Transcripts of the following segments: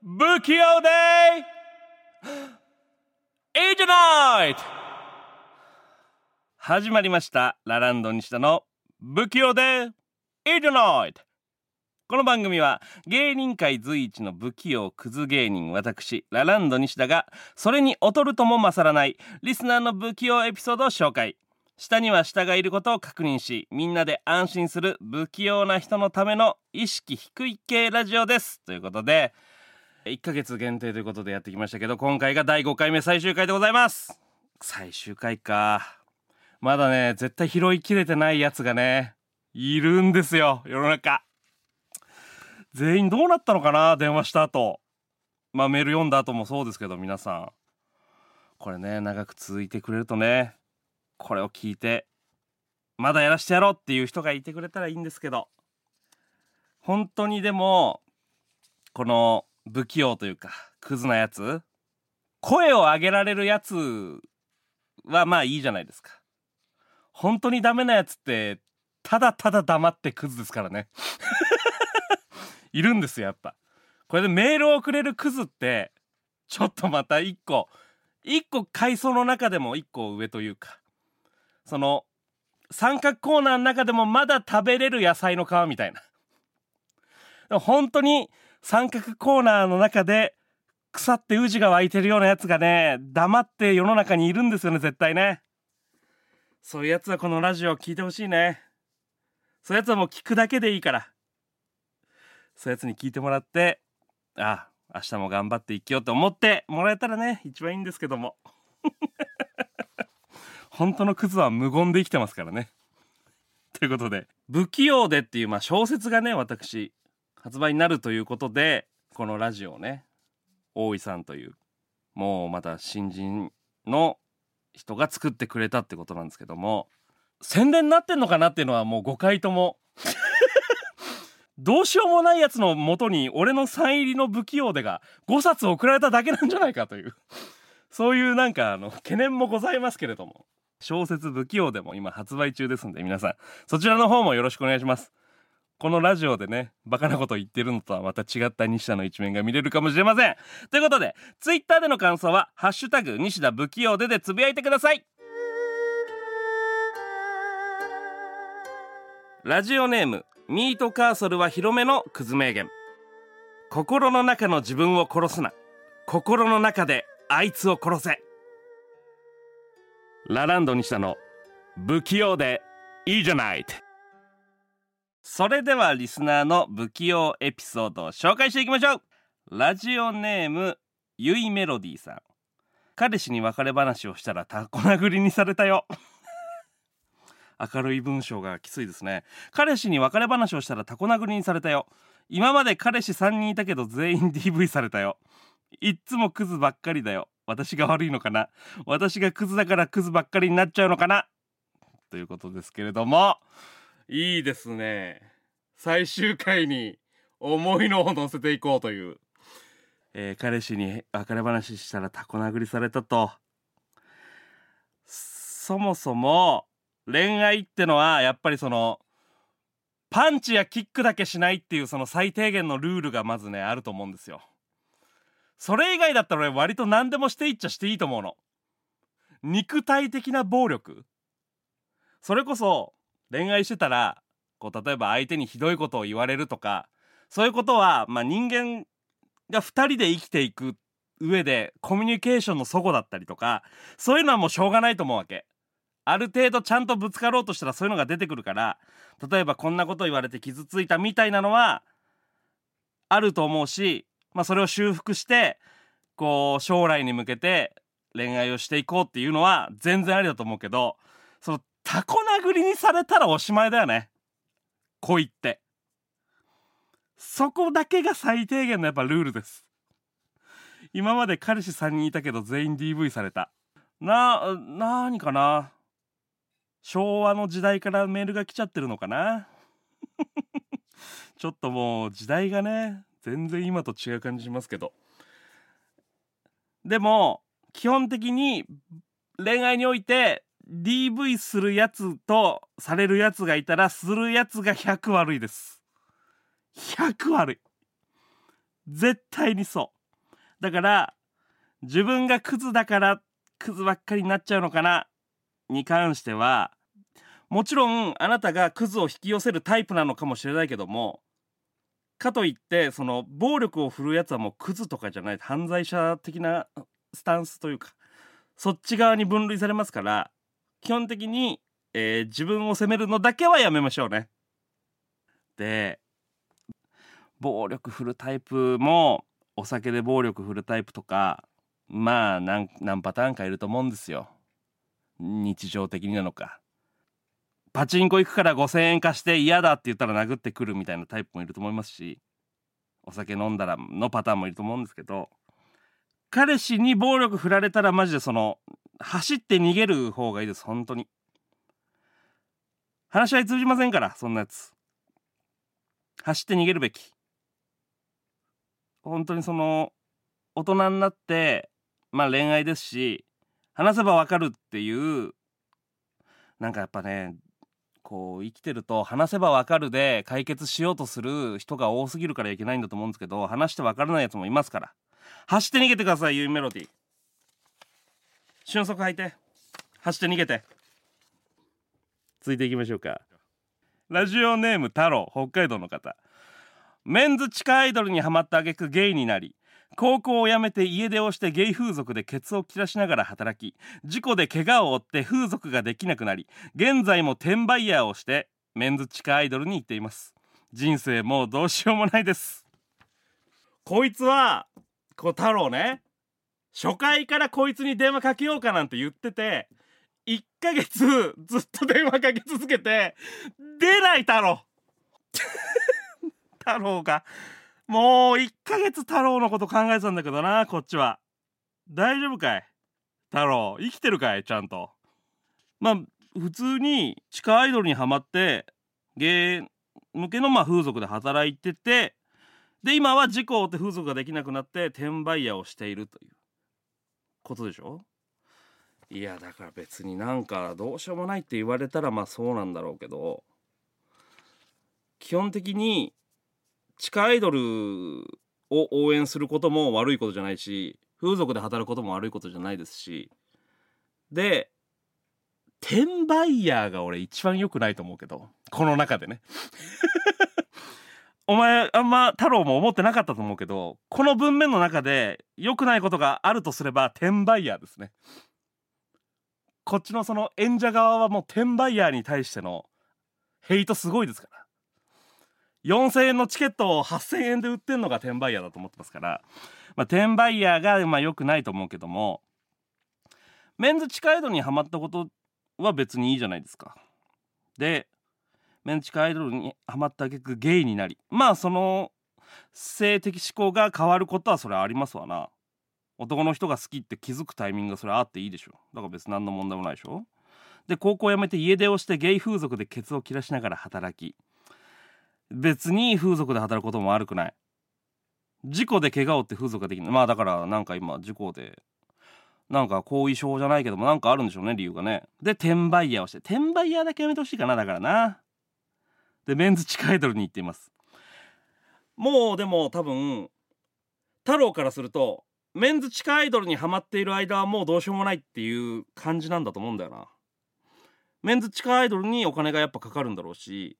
不器用でいいじゃない始まりました。ラランド西田の不器用でいいじゃないこの番組は芸人界随一の不器用クズ芸人私ラランド西田がそれに劣るとも勝らないリスナーの不器用エピソードを紹介。下には下がいることを確認しみんなで安心する不器用な人のための意識低い系ラジオです。ということで1ヶ月限定ということでやってきましたけど今回が第5回目最終回でございます。最終回か。まだね絶対拾いきれてないやつがねいるんですよ。世の中。全員どうなったのかな電話した後。まあメール読んだ後もそうですけど皆さん。これね長く続いてくれるとねこれを聞いてまだやらしてやろうっていう人がいてくれたらいいんですけど本当にでもこの不器用というかクズなやつ声を上げられるやつはまあいいじゃないですか。本当にダメなやつってただただ黙ってクズですからね。いるんですよやっぱ。これでメールをくれるクズってちょっとまた一個一個階層の中でも一個上というかその三角コーナーの中でもまだ食べれる野菜の皮みたいな。本当に三角コーナーの中で腐ってウジが湧いてるようなやつがね黙って世の中にいるんですよね絶対ね。そういうやつはこのラジオ聞いてほしいね。そういうやつはもう聞くだけでいいから。そういうやつに聞いてもらってああ明日も頑張って生きようと思ってもらえたらね一番いいんですけども。本当のクズは無言で生きてますからね。ということで「不器用で」っていうまあ小説がね私発売になるということでこのラジオをね大井さんというもうまた新人の人が作ってくれたってことなんですけども宣伝になってんのかなっていうのはもう5回とも どうしようもないやつのもとに俺のサイン入りの不器用でが5冊送られただけなんじゃないかというそういうなんかあの懸念もございますけれども。小説不器用でも今発売中ですんで皆さんそちらの方もよろしくお願いします。このラジオでねバカなこと言ってるのとはまた違った西田の一面が見れるかもしれません。ということでツイッターでの感想は「ハッシュタグ西田不器用で」でつぶやいてください。ラジオネームミートカーソルは広めのクズ名言。心の中の自分を殺すな。心の中であいつを殺せ。ラランド西田の。不器用でいいじゃない。それではリスナーの不器用エピソードを紹介していきましょう。ラジオネームゆいメロディーさん。彼氏に別れ話をしたらタコ殴りにされたよ。明るい文章がきついですね。彼氏に別れ話をしたらタコ殴りにされたよ。今まで彼氏3人いたけど全員 DV されたよ。いっつもクズばっかりだよ。私が悪いのかな？私がクズだからクズばっかりになっちゃうのかな？ということですけれどもいいですね。最終回に思いのを乗せていこうという、えー、彼氏に別れ話したらタコ殴りされたと。そもそも恋愛ってのはやっぱりそのパンチやキックだけしないっていうその最低限のルールがまずねあると思うんですよ。それ以外だったら俺割と何でもしていっちゃしていいと思うの。肉体的な暴力。それこそ恋愛してたらこう例えば相手にひどいことを言われるとかそういうことは、まあ、人間が2人で生きていく上でコミュニケーションの齟齬だったりとかそういうのはもうしょうがないと思うわけ。ある程度ちゃんとぶつかろうとしたらそういうのが出てくるから例えばこんなこと言われて傷ついたみたいなのはあると思うし、まあ、それを修復してこう将来に向けて恋愛をしていこうっていうのは全然ありだと思うけどそのタコ殴りにされたらおしまいだよね。恋って。そこだけが最低限のやっぱルールです。今まで彼氏3人いたけど全員 DV された。な何かな。昭和の時代からメールが来ちゃってるのかな。ちょっともう時代がね全然今と違う感じしますけど。でも基本的に恋愛において DV するやつとされるやつがいたらするやつが100悪いです。100悪い。絶対にそう。だから自分がクズだからクズばっかりになっちゃうのかなに関してはもちろんあなたがクズを引き寄せるタイプなのかもしれないけどもかといってその暴力を振るうやつはもうクズとかじゃない犯罪者的なスタンスというかそっち側に分類されますから基本的に、えー、自分を責めるのだけはやめましょうね。で暴力振るタイプもお酒で暴力振るタイプとかまあ何何パターンかいると思うんですよ。日常的になのか。パチンコ行くから5,000円貸して嫌だって言ったら殴ってくるみたいなタイプもいると思いますしお酒飲んだらのパターンもいると思うんですけど彼氏に暴力振られたらマジでその走って逃げる方がいいです本当に。話し合い通じませんからそんなやつ。走って逃げるべき。本当にその大人になってまあ恋愛ですし話せばわかるっていうなんかやっぱねこう生きてると話せばわかるで解決しようとする人が多すぎるからいけないんだと思うんですけど話してわからないやつもいますから。走って逃げてくださいユーメロディ俊足履いて。走って逃げて。続いていきましょうか。ラジオネーム太郎北海道の方。メンズ地下アイドルにはまった挙句ゲイになり高校を辞めて家出をしてゲイ風俗でケツを切らしながら働き事故で怪我を負って風俗ができなくなり現在も転売ヤーをしてメンズ地下アイドルに行っています。人生もうどうしようもないです。こいつはこ太郎ね。初回からこいつに電話かけようかなんて言ってて1ヶ月ずっと電話かけ続けて出ない太郎。太郎がもう1ヶ月太郎のこと考えてたんだけどなこっちは。大丈夫かい？太郎生きてるかい？ちゃんと。まあ普通に地下アイドルにはまって芸向けのまあ風俗で働いててで今は事故を負って風俗ができなくなって転売屋をしているという。ことでしょ？いやだから別になんかどうしようもないって言われたらまあそうなんだろうけど基本的に地下アイドルを応援することも悪いことじゃないし風俗で働くことも悪いことじゃないですし。で転売ヤーが俺一番良くないと思うけどこの中でね。お前あんま太郎も思ってなかったと思うけどこの文面の中で良くないことがあるとすれば転売ヤーですね。こっちのその演者側はもう転売ヤーに対してのヘイトすごいですから。4000円のチケットを8000円で売ってんのが転売ヤーだと思ってますから、まあ、転売ヤーがまあ良くないと思うけども。メンズ地下アイドルにはまったことは別にいいじゃないですか。でメンズ地下アイドルにはまった挙句ゲイになり。まあその性的思考が変わることはそれはありますわな。男の人が好きって気づくタイミングがそれあっていいでしょだから別に何の問題もないでしょ。で高校辞めて家出をしてゲイ風俗でケツを切らしながら働き。別に風俗で働くことも悪くない。事故で怪我をって風俗ができない。まあだからなんか今事故でなんか後遺症じゃないけどもなんかあるんでしょうね理由がね。で転売ヤーをして転売ヤーだけやめてほしいかなだからな。でメンズ地下アイドルに行っています。もうでも多分太郎からするとメンズ地下アイドルにはまっている間はもうどうしようもないっていう感じなんだと思うんだよな。メンズ地下アイドルにお金がやっぱかかるんだろうし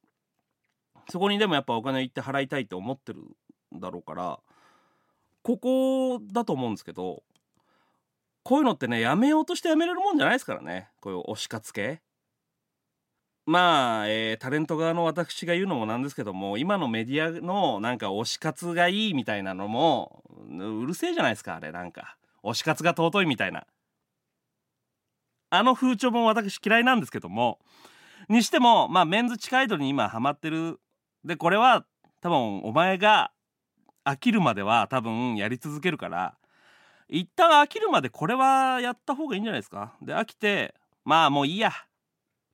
そこにでもやっぱお金行って払いたいって思ってるんだろうからここだと思うんですけどこういうのってねやめようとしてやめれるもんじゃないですからね。こういう推し活系。まあ、えー、タレント側の私が言うのもなんですけども今のメディアのなんか推し活がいいみたいなのもうるせえじゃないですかあれなんか。推し活が尊いみたいな。あの風潮も私嫌いなんですけども。にしてもまあメンズ地下アイドルに今ハマってるでこれは多分お前が飽きるまでは多分やり続けるから一旦飽きるまでこれはやった方がいいんじゃないですか？で飽きてまあもういいや。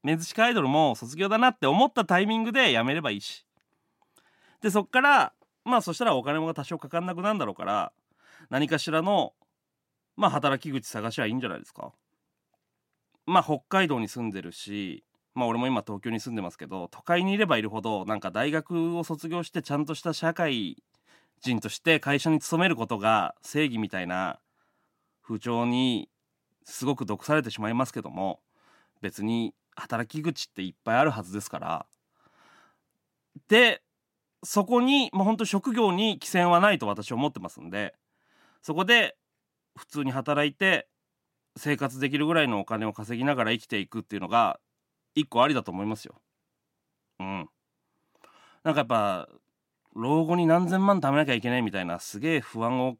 メンズ地下アイドルも卒業だなって思ったタイミングでやめればいいし。でそっからまあそしたらお金も多少かかんなくなるんだろうから何かしらのまあ働き口探しはいいんじゃないですか。まあ北海道に住んでるしまあ俺も今東京に住んでますけど都会にいればいるほどなんか大学を卒業してちゃんとした社会人として会社に勤めることが正義みたいな風潮にすごく毒されてしまいますけども別に働き口っていっぱいあるはずですから。でそこにもうほんと職業に規制はないと私は思ってますんでそこで普通に働いて生活できるぐらいのお金を稼ぎながら生きていくっていうのが一個ありだと思いますよ。うん。なんかやっぱ老後に何千万貯めなきゃいけないみたいなすげえ不安を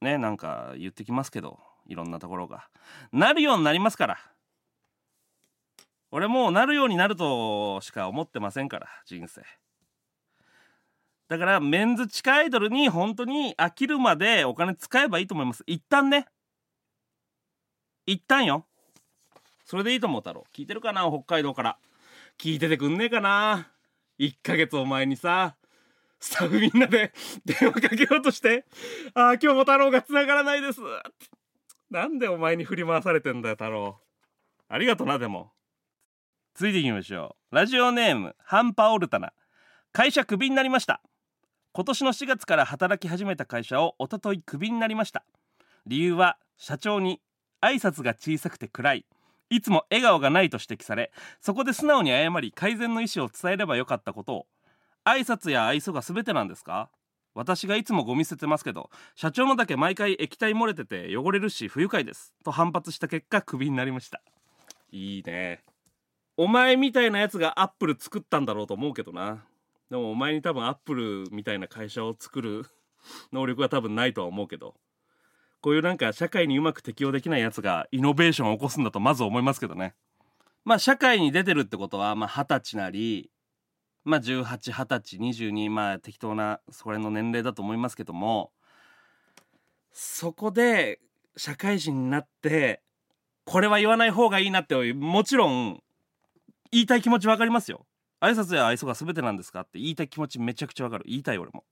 ねなんか言ってきますけどいろんなところが。なるようになりますから。俺もうなるようになるとしか思ってませんから人生。だからメンズ地下アイドルに本当に飽きるまでお金使えばいいと思います。一旦ね。一旦よ。それでいいと思う太郎。聞いてるかな？北海道から。聞いててくんねえかな？1ヶ月お前にさスタッフみんなで 電話かけようとして「ああ今日も太郎が繋がらないです」なんでお前に振り回されてんだよ太郎。ありがとなでも。続いていきましょう。ラジオネームハンパオルタナ。会社クビになりました。今年の4月から働き始めた会社を一昨日クビになりました。理由は社長に挨拶が小さくて暗い。いつも笑顔がないと指摘されそこで素直に謝り改善の意思を伝えればよかったことを。挨拶や愛想が全てなんですか？私がいつもゴミ捨ててますけど社長のだけ毎回液体漏れてて汚れるし不愉快です。と反発した結果クビになりました。いいね。お前みたいなやつがアップル作ったんだろうと思うけどな。でもお前に多分アップルみたいな会社を作る能力は多分ないとは思うけど。こういうなんか社会にうまく適応できないやつがイノベーションを起こすんだとまず思いますけどねまあ社会に出てるってことはまあ二十歳なりまあ18、20歳、22、まあ適当なそれの年齢だと思いますけども、そこで社会人になって、これは言わない方がいいなって、もちろん言いたい気持ちわかりますよ。挨拶や愛想が全てなんですかって言いたい気持ちめちゃくちゃわかる。言いたい俺も。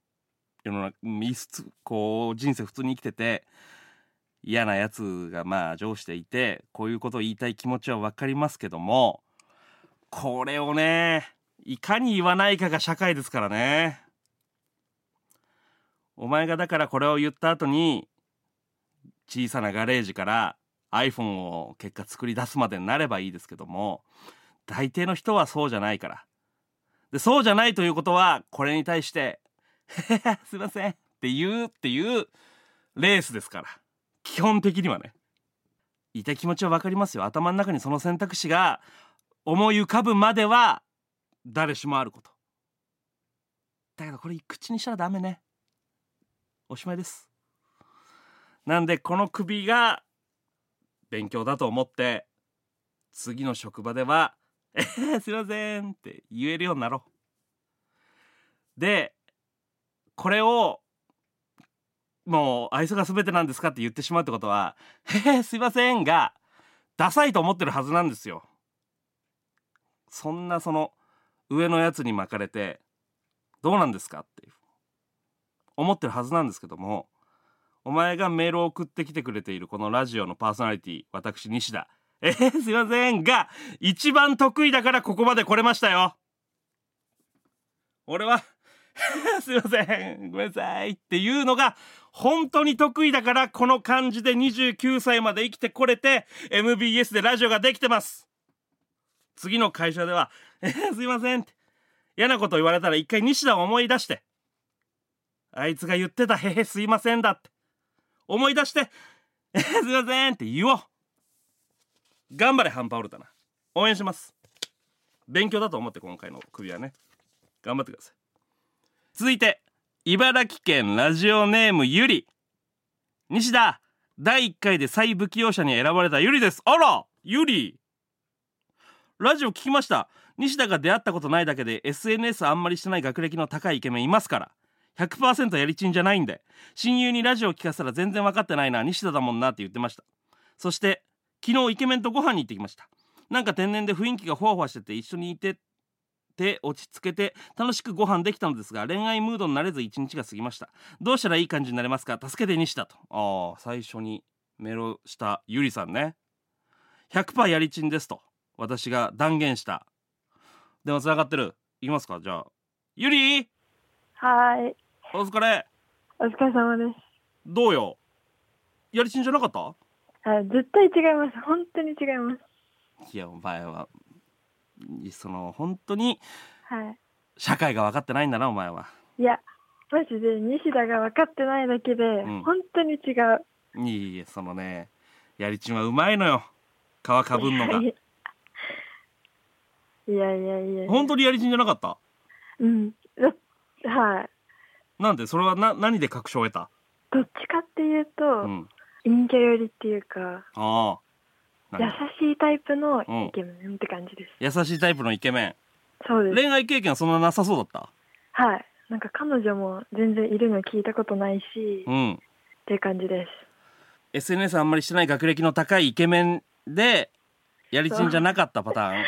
世の中、こう人生普通に生きてて、嫌なやつがまあ上していて、こういうことを言いたい気持ちはわかりますけども、これをね、いかに言わないかが社会ですからね。お前がだからこれを言った後に、小さなガレージから iPhone を結果作り出すまでになればいいですけども、大抵の人はそうじゃないから。で、そうじゃないということは、これに対して、すいませんって言うっていうレースですから。基本的にはね。いた気持ちはわかりますよ。頭の中にその選択肢が思い浮かぶまでは誰しもあることだけどこれ口にしたらダメねおしまいですなんでこの首が勉強だと思って次の職場では「えー、すいません」って言えるようになろうでこれをもう愛想が全てなんですかって言ってしまうってことは「へえ、すいません」がダサいと思ってるはずなんですよ。そんなその上のやつに巻かれてどうなんですかって思ってるはずなんですけどもお前がメールを送ってきてくれているこのラジオのパーソナリティ私西田。えー、すいませんが一番得意だからここまで来れましたよ。俺はすいませんごめんなさいっていうのが本当に得意だからこの感じで29歳まで生きてこれて MBS でラジオができてます次の会社ではえー、すいませんって。嫌なこと言われたら一回西田を思い出して。あいつが言ってたへへすいませんだって。思い出して、えー、すいませんって言おう。頑張れ、ハンパオルタナ。応援します。勉強だと思って今回の首はね。頑張ってください。続いて、茨城県ラジオネームゆり。西田、第1回で最不器用者に選ばれたゆりです。あらゆり。ラジオ聞きました。西田が出会ったことないだけで SNS あんまりしてない学歴の高いイケメンいますから。100%やりちんじゃないんで。親友にラジオ聞かせたら全然分かってないな西田だもんなって言ってました。そして昨日イケメンとご飯に行ってきました。なんか天然で雰囲気がほわほわしてて一緒にいてて落ち着けて楽しくご飯できたのですが恋愛ムードになれず一日が過ぎました。どうしたらいい感じになれますか？助けて西田と。ああ最初にメロしたゆりさんね。100%やりちんですと。私が断言した。電話つながってる。いきますか？じゃあ。ゆりはい。お疲れ。お疲れ様です。どうよ？やりちんじゃなかった？はい、絶対違います。本当に違います。いやお前はいその本当には社会が分かってないんだなお前は。いいや、マジで西田が分かってないだけで、ん。本当に違う。いいえそのねやりちんはうまいのよ。皮かぶんのが。いやいや。いやいや。本当にやりちんじゃなかった？うん。だはい。なんで？それはな何で確証を得た？どっちかっていうと、うん。陰キャ寄りっていうか、ああ優何しいタイプのイケメンって感じです。優しいタイプのイケメそうです。ン恋愛経験はそんななさそうだった？はい。なんか彼女も全然いるの聞いたことないし、っうんていう感じです。SNS あんまりしてない学歴の高いイケメンでやりちんじゃなかったパターン？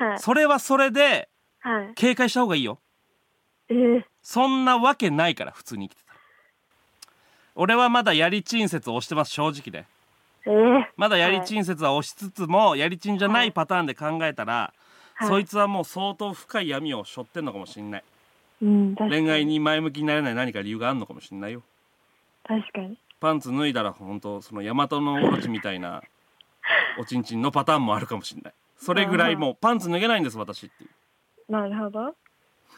はい。それはそれではい。警戒した方がいいよえー、そんなわけないから普通に生きてたら俺はまだやりちん説を押してます正直でえー、まだやりちん説は押しつつもやりちんじゃないパターンで考えたら、はい。そいつはもう相当深い闇を背負ってんのかもしんない。うん。恋愛に前向きになれない何か理由があるのかもしんないよ。確かに。パンツ脱いだら本当その大和のオロチみたいなおちんちんのパターンもあるかもしんない。それぐらいもうパンツ脱げないんです私っていなるほど。う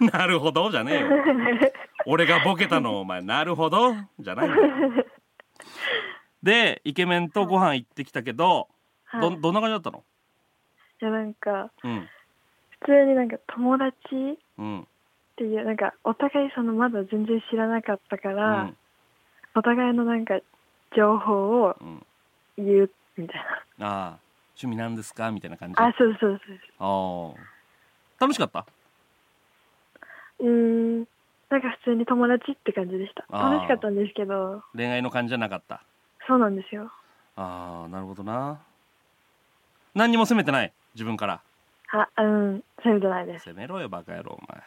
なるほどじゃねえよ。俺がボケたのお前。なるほど。じゃないよでイケメンとご飯行ってきたけど、はい、どどんな感じだったの？いやなんかうん。普通になんか友達っうん。ていうなんかお互いそのまだ全然知らなかったかうら、ん。お互いのなんか情報をうん。言うみたいな。ああ趣味なんですか？みたいな感じ？あ、そうそうそうああ。楽しかった？そう。ん。なんか普通に友達って感じでした。楽しかったんですけど、恋愛の感じじゃなかった？そうなんですよ。ああなるほどな何にも責めてない？自分からあ、うん、そういうことないです。責めろよバカ野郎お前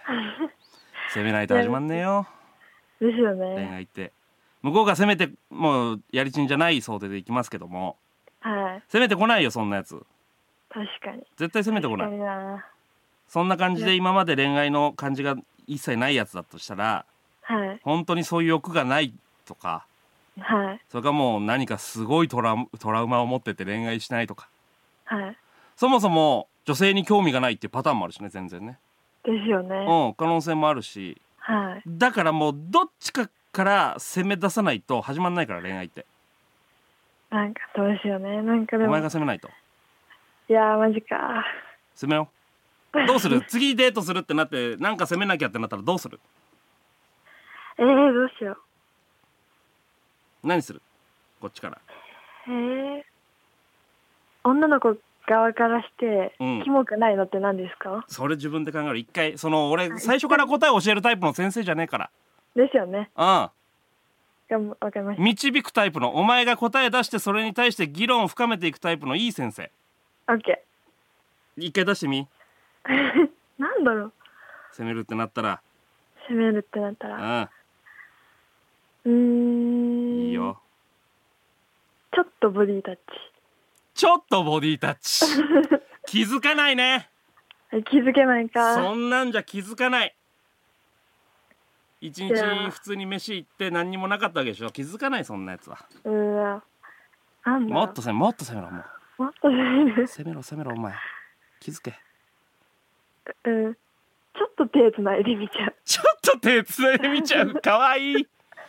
責めないと始まんねえよですよ恋ね。愛って向こうが責めてもうやりちんじゃない想定でいきますけどもはい。責めてこないよそんなやつ確かに。絶対責めてこない。そんな感じで今まで恋愛の感じが一切ないやつだとしたらはい。本当にそういう欲がないとかはい。それかもう何かすごいトラウトラウマを持ってて恋愛しないとかはい。そもそも女性に興味がないっていうパターンもあるしね全然ねですよね。うん可能性もあるしはい。だからもうどっちかから攻め出さないと始まんないから恋愛ってなんかそうですよね。なんかおでも、い前が攻めないとやーマジか。攻めようどうする？次デートするってなってなんか攻めなきゃってなったらどうする？えー、どうしよう。何する？こっちから。えー、女の子側からして、うん。キモくないのって何ですか？それ自分で考える一回その俺最初から答えを教えるタイプの先生じゃねえから。ですよね。うん。わかりまし導くタイプのお前が答え出してそれに対して議論を深めていくタイプのいい先生。た。オッケ一回出してみ。ー。なんだろう。攻めるってなったら。攻めるってなったうら。ん。うーん。ちょっとボディタッチ。ちょっとボディタッチ 気づかないねえ気づけないか。そんなんじゃ気づかない一日普通に飯行って何にもなかったわけでしょ気づかないそんなやつはうーわ。なんだもっと攻めもっと攻めろもうもっと攻める。攻めろ攻めろお前気づけうん。ちょっと手繋いでみちゃう。ちょっと手つないでみちゃうかわいい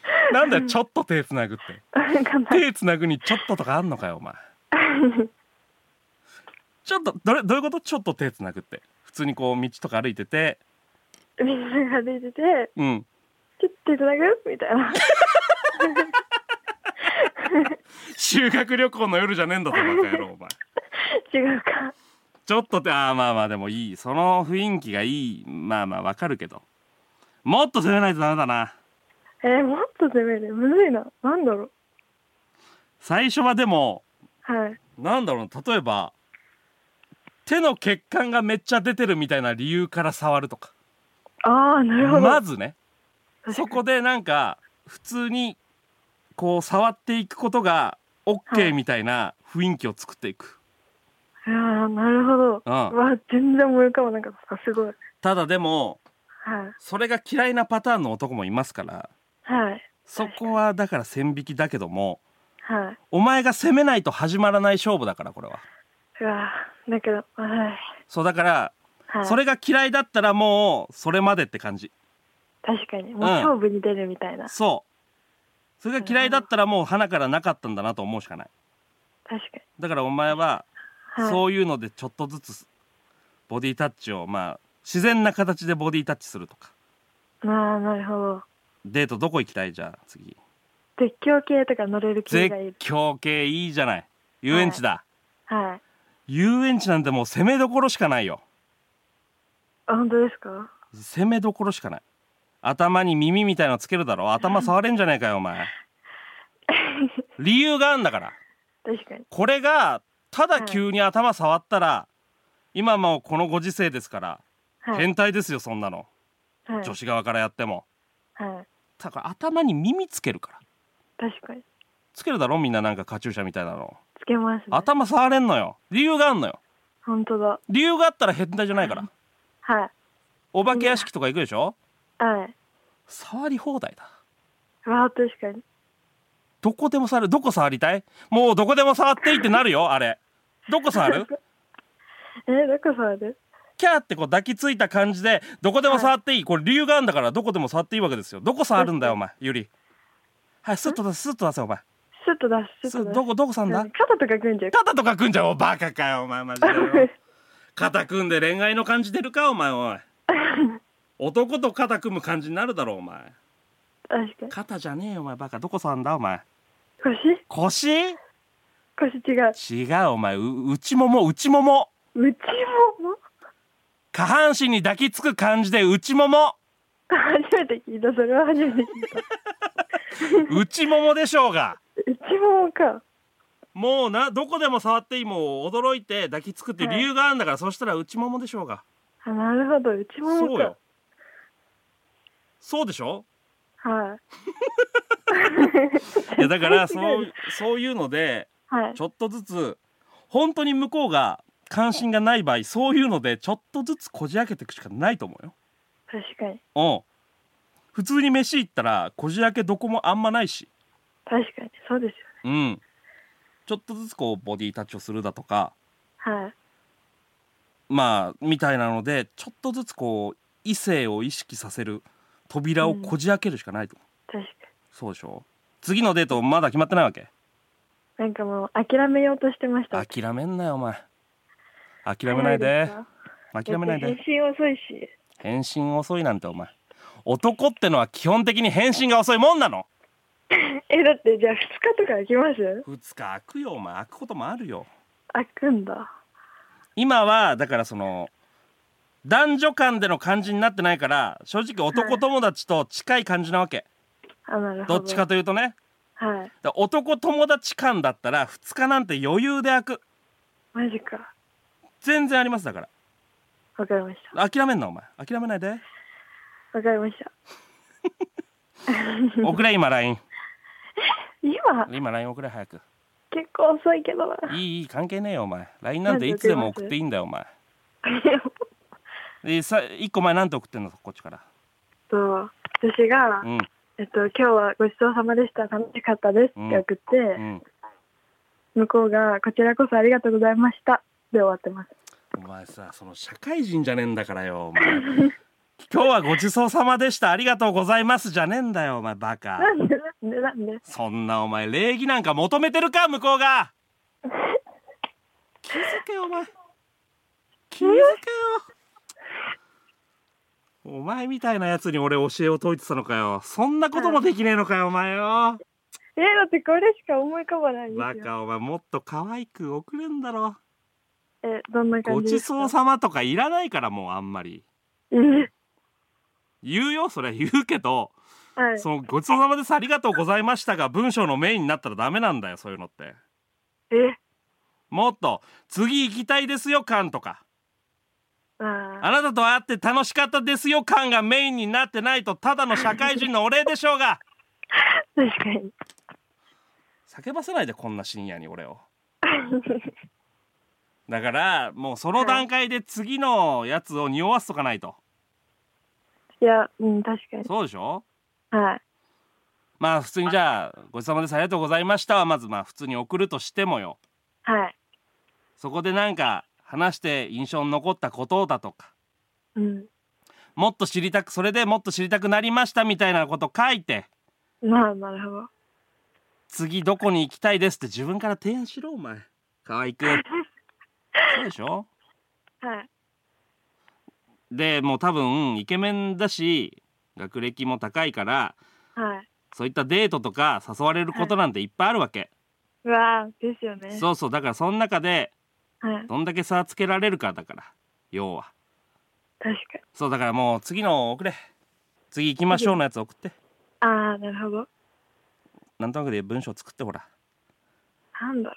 なんだよちょっと手つなぐって。手つなぐにちょっととかあんのかよお前。ちょっとどれどういうこと？ちょっと手つなぐって。普通にこう道とか歩いてて。水が出てて、うん。ちょっと手繋ぐ？みたいな。修学旅行の夜じゃねえんだぞバカ野郎お前。違うか。ちょっとってあーまあまあでもいい。その雰囲気がいい。まあまあわかるけど。もっと攻めないとダメだなえー、もっと攻める？むずいな。なんだろう？最初はでもはい。なんだろうな例えば手の血管がめっちゃ出てるみたいな理由から触るとかああ、なるほど。まずねそこでなんか普通にこう触っていくことがは OK いみたいな雰囲気を作っていく、いやーなるほど。うんわ、全然思い浮かばなかった。すごい。ただでもはい。それが嫌いなパターンの男もいますからはい。そこはだから線引きだけどもはい。お前が攻めないと始まらない勝負だからこれはうわだけど、はい。そうだからはい。それが嫌いだったらもうそれまでって感じ確かに。もう勝負に出るみたいな。そうそれが嫌いだったらもう花からなかったんだなと思うしかない確かだからお前はに。はい。そういうのでちょっとずつボディタッチをまあ自然な形でボディタッチするとかああ、なるほど。デートどこ行きたい？じゃあ次。絶叫系とか乗れる系絶がいい。叫系いいじゃない。遊園地だ、はい。遊園地なんてもう攻めどころしかないよ。あ、本当ですか？攻めどころしかない。頭に耳みたいのつけるだろ。頭触れんじゃねえかよお前。理由があんだから。確かに。これがただ急に頭触ったら、今もうこのご時世ですから、はい。変態ですよそんなの。はい。女子側からやっても。はい。だから頭に耳つけるから。確かに。つけるだろ？みんななんかカチューシャみたいなの。つけますね。頭触れんのよ。理由があんのよ。本当だ。理由があったら変態じゃないから。はい。お化け屋敷とか行くでしょ？はい。触り放題だ。わあ、確かに。どこでも触る。どこ触りたい？もうどこでも触っていいってなるよあれ。どこ触る？えー、どこ触る？キャーってこう抱きついた感じでどこでも触っていい、これ理由があるんだからどこでも触っていいわけですよ。どこ触るんだよお前ゆり。はいスッと出せスッと出せお前。スッと出す、どこどこ触んだ？肩とか組んじゃう。肩とか組んじゃう。おバカかよお前マジで。よ 肩組んで恋愛の感じ出るかお前おい。男と肩組む感じになるだろお前。確かに。肩じゃねえよお前バカ。どこ触んだお前。腰？腰？腰違う。違うお前。う内もも内もも。内もも？下半身に抱きつく感じで内もも初めて聞いた。それは初めて聞いた。内ももでしょうが内ももか。もうなどこでも触っていいもう驚いて抱きつくって理由があるんだから、そしたら内ももでしょうがあ、なるほど。内ももかそうよ。そうでしょ？はいやだから そうそういうのでい。はいち。ょっとずつ本当に向こうが関心がない場合そういうのでちょっとずつこじ開けていくしかないと思うよ確かに。うん普通に飯行ったらこじ開けどこもあんまないし確かに。そうですようんちょっとずつこうボディタッチをするだとかね。はい。まあみたいなのでちょっとずつこう異性を意識させる扉をこじ開けるしかないと思う、確かそうでしょ次のデートまだ決まってないわけ？に。なんかもう諦めようとしてました。諦めんなよお前諦めないで。諦めないで返信遅いし。返信遅いなんてお前。男ってのは基本的に返信が遅いもんなの。え、だってじゃあ2日とか空きます？2日空くよ。お前空くこともあるよ。開くんだ。今はだからその男女間での感じになってないから正直男友達と近い感じなわけ、あ、なるほど。どっちかというとね。はい。だ男友達間だったら2日なんて余裕で開く。マジか。全然ありますだかわかりました。諦めんなお前。諦めないで。わかりました。送れ今 LINE 今、今 LINE 送れ早く。結構遅いけど。な。いいいい関係ねえよお前。LINE なんていつでも送っていいんだよお前。でさ1個前なんて送ってんの？こっちから。と、私が、うん。えっと、今日はごちそうさまでした。楽しかったですって送って、うん。向こうが、こちらこそありがとうございました。で終わってます。お前さその社会人じゃねえんだからよお前。今日はごちそうさまでした。ありがとうございますじゃねえんだよお前バカ。なんでなんでなんで？そんなお前礼儀なんか求めてるか向こうが。気づけよお前。気づけよ。お前みたいなやつに俺教えを説いてたのかよ。そんなこともできねえのかよお前よ。えだってこれしか思い浮かばないんですよ。バカお前もっと可愛く送れんだろえ、どんな感ごちじですか？そうさまとかいらないからもうあんまり。え。言うよそれ言うけどはい。そのごちそうさまですありがとうございましたが文章のメインになったらダメなんだよそういうのって。え、もっと次行きたいですよ感とか。ああなたと会って楽しかったですよ感がメインになってないとただの社会人のお礼でしょうが。ー 確かに。叫ばせないでこんな深夜に俺を だからもうその段階で次のやつを匂わせとかないといや、うん、確かに。そうでしょ？はい。まあ普通にじゃあごちそうさまですありがとうございましたはまずまあ普通に送るとしてもよはい。そこでなんか話して印象に残ったことだとかうん。もっと知りたくそれでもっと知りたくなりましたみたいなこと書いてまあ、なるほど。次どこに行きたいですって自分から提案しろお前可愛く そうでしょ？はい。でもう多分イケメンだし学歴も高いからはい。そういったデートとか誘われることなんていっぱいあるわけ、うわーですよね。そうそうだからその中ではい。どんだけ差つけられるかだから要は確かに。そうだからもう次の送れ次行きましょうのやつ送ってああ、なるほど。なんとなくで文章作ってほらなんだろ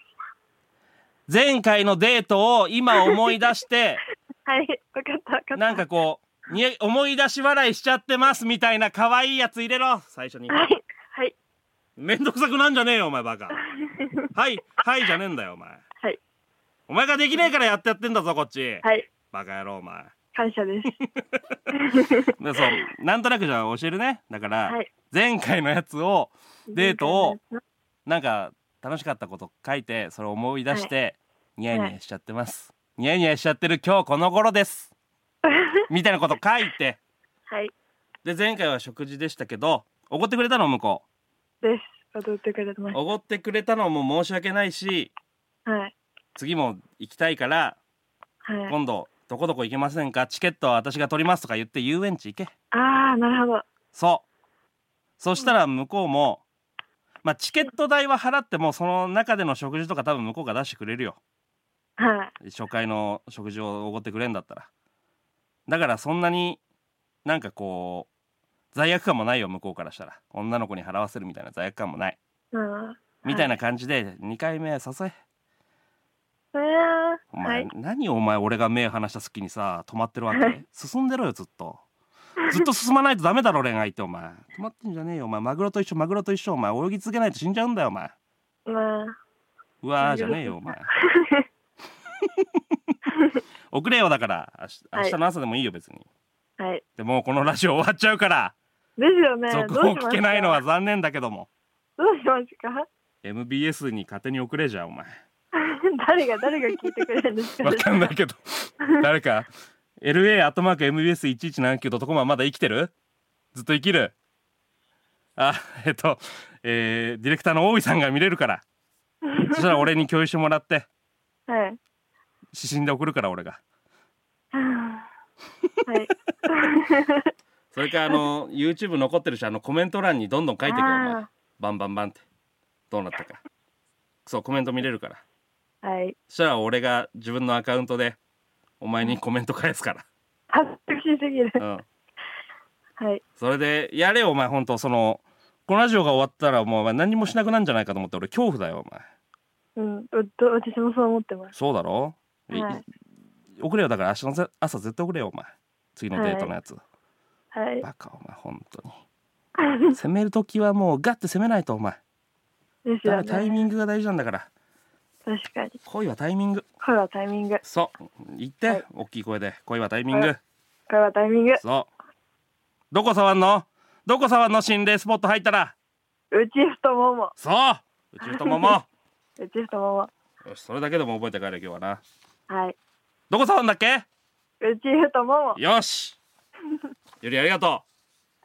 前回のデートを今思い出してう。はい。わかった、わかった。なんかこうに思い出し笑いしちゃってますみたいな可愛いやつ入れろ最初にはい。はい。めんどくさくなんじゃねえよお前バカ はいはいじゃねえんだよお前はい。お前ができねえからやってやってんだぞこっち、はい。バカ野郎お前感謝です。でそうなんとなくじゃあ教えるねだから、はい。前回のやつをデートをなんか楽しかったこと書いてそれを思い出して、ニヤニヤしちゃってます、ニヤニヤしちゃってる今日この頃です みたいなこと書いてはい。で前回は食事でしたけどおごってくれたの向こです。踊ってくれてまうす。おごってくれたのも申し訳ないしはい。次も行きたいからはい。今度どこどこ行けませんか？チケットは私が取りますとか言って遊園地行けああ、なるほど。そうそしたら向こうもまあチケット代は払ってもその中での食事とか多分向こうが出してくれるよはい。初回の食事をおごってくれんだったら。だからそんなになんかこう罪悪感もないよ向こうからしたら。女の子に払わせるみたいな罪悪感もない。うん。みたいな感じで2回目誘え。えー、お前、はい。何お前俺が目離した隙にさ止まってるわけ？進んでろよずっと。ずっと進まないとダメだろ恋愛ってお前。止まってんじゃねえよお前。マグロと一緒マグロと一緒お前。泳ぎ続けないと死んじゃうんだよお前。まあ、うわーじゃねえよお前 遅れよだから。明日明日の朝でもいいよ別に、はい。でもうこのラジオ終わっちゃうから。ですよね。続報聞けないのは残念だけども。どうしますか？MBS に勝手に送れじゃんお前。誰が誰が聞いてくれるんですか？わかんないけど。誰か LA アットマーク MBS1179.com はまだ生きてる？ずっと生きる？あえっとえーディレクターの大井さんが見れるから。そしたら俺に共有してもらって。はい。指針で送るから俺がはい。それからあの YouTube 残ってるしあのコメント欄にどんどん書いてくよお前あバンバンバンってどうなったかそうコメント見れるからーはい。そしたら俺が自分のアカウントでお前にコメント返すから恥ずかしすぎる。うんはい。それでやれよお前本当そのこのラジオが終わったらもうお前何もしなくなんじゃないかと思って俺恐怖だよお前うん。うど私もそう思ってます。そうだろ、いはい。送れよだから明日のぜ朝絶対送れよお前。次のデートのやつ、はい。バカお前本当に。攻める時はもうガッて攻めないとお前。ですよだからタイね。ミングが大事なんだから。確かに。恋はタイミング。これはタイミング。そう。言って、はい。大きい声で。恋はタイミング、はい。これはタイミング。そう。どこ触んの？どこ触んの心霊スポット入ったら？うち太もも。そう。うち太もも。うち太もも。よしそれだけでも覚えて帰れ今日はなはい。どこ触んだっけ？うち太もも。よしよりありがと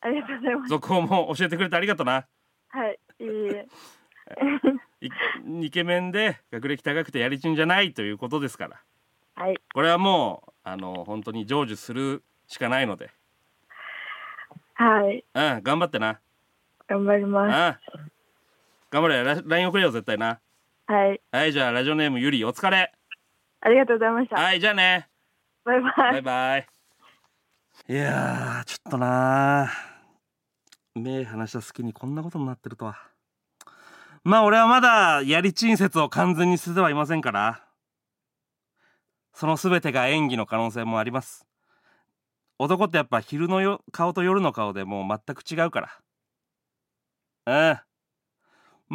ありがとうございうます。続報も教えてくれてありがとうなはい。いえいえ。いイケメンで学歴高くてやりちんじゃないということですからはい。これはもうあの本当に成就するしかないのではい。うん頑張ってな頑張りうんま頑張れラ LINE 送れよ絶対なす。はい。はいじゃあラジオネームゆりお疲れあありがとうございました。はいじゃあね。バイバイ。バイバイ。いやーちょっとなー。目離した隙にこんなことになってるとは。まあ俺はまだやりちん説を完全に捨ててはいませんから。その全てが演技の可能性もあります。男ってやっぱ昼のよ顔と夜の顔でもう全く違うから。うん。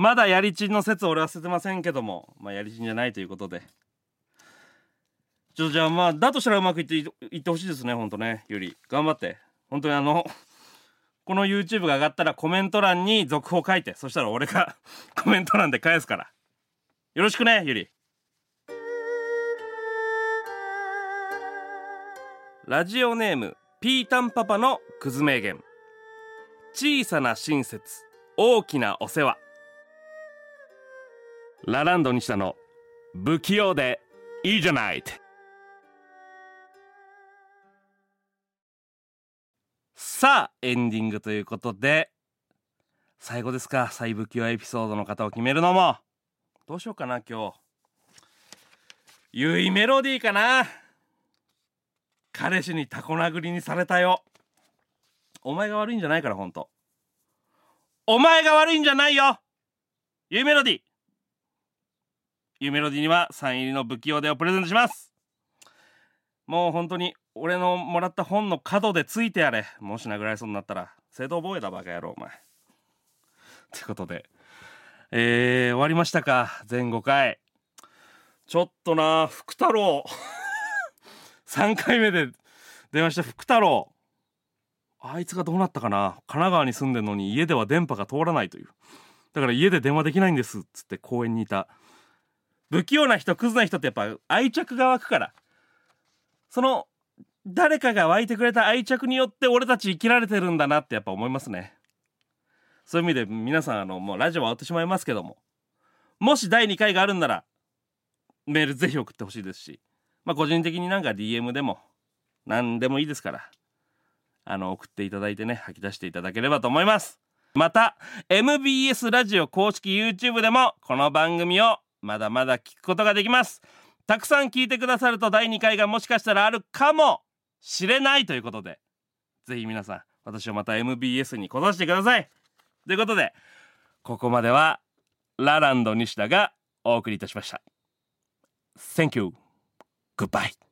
まだやりちんの説俺は捨ててませんけども。まあやりちんじゃないということでっとじゃあまあだとしたらうまくいっていってほしいですねほんとね。ゆり頑張って。本当にあのこの YouTube が上がったらコメント欄に続報書いて。そしたら俺が コメント欄で返すから。よろしくねゆりラジオネームピータンパパのクズ名言。小さな親切大きなお世話。ラランド西田の。不器用でいいじゃないって。さあエンディングということで最後ですか。最不器用エピソードの方を決めるのも。どうしようかな今日。ゆいメロディーかな。彼氏にタコ殴りにされたよ。お前が悪いんじゃないからほんと。お前が悪いんじゃないよ。ゆいメロディー。ゆいメロディーにはサイン入りの不器用でをプレゼントします。もう本当に俺のもらった本の角でついてやれ。もし殴られそうになったら。正当防衛だバカ野郎お前。ということで。えー、終わりましたか。全5回。ちょっとな福太郎。3回目で出ました福太郎。あいつがどうなったかな。神奈川に住んでんのに家では電波が通らないという。だから家で電話できないんです。っつって公園にいた。不器用な人クズな人ってやっぱ愛着が湧くから。その誰かが湧いてくれた愛着によって俺たち生きられてるんだなってやっぱ思いますね。そういう意味で皆さんあのもうラジオは終わってしまいますけども。もし第2回があるんならメールぜひ送ってほしいですし。まあ個人的になんか DM でも何でもいいですから。あの送っていただいてね吐き出していただければと思います。また MBS ラジオ公式 YouTube でもこの番組をまだまだ聞くことができます。たくさん聞いてくださると第2回がもしかしたらあるかも。しれないということでぜひ皆さん私をまた MBS に来させてください。ということでここまではラランド西田がお送りいたしました。Thank you. Goodbye.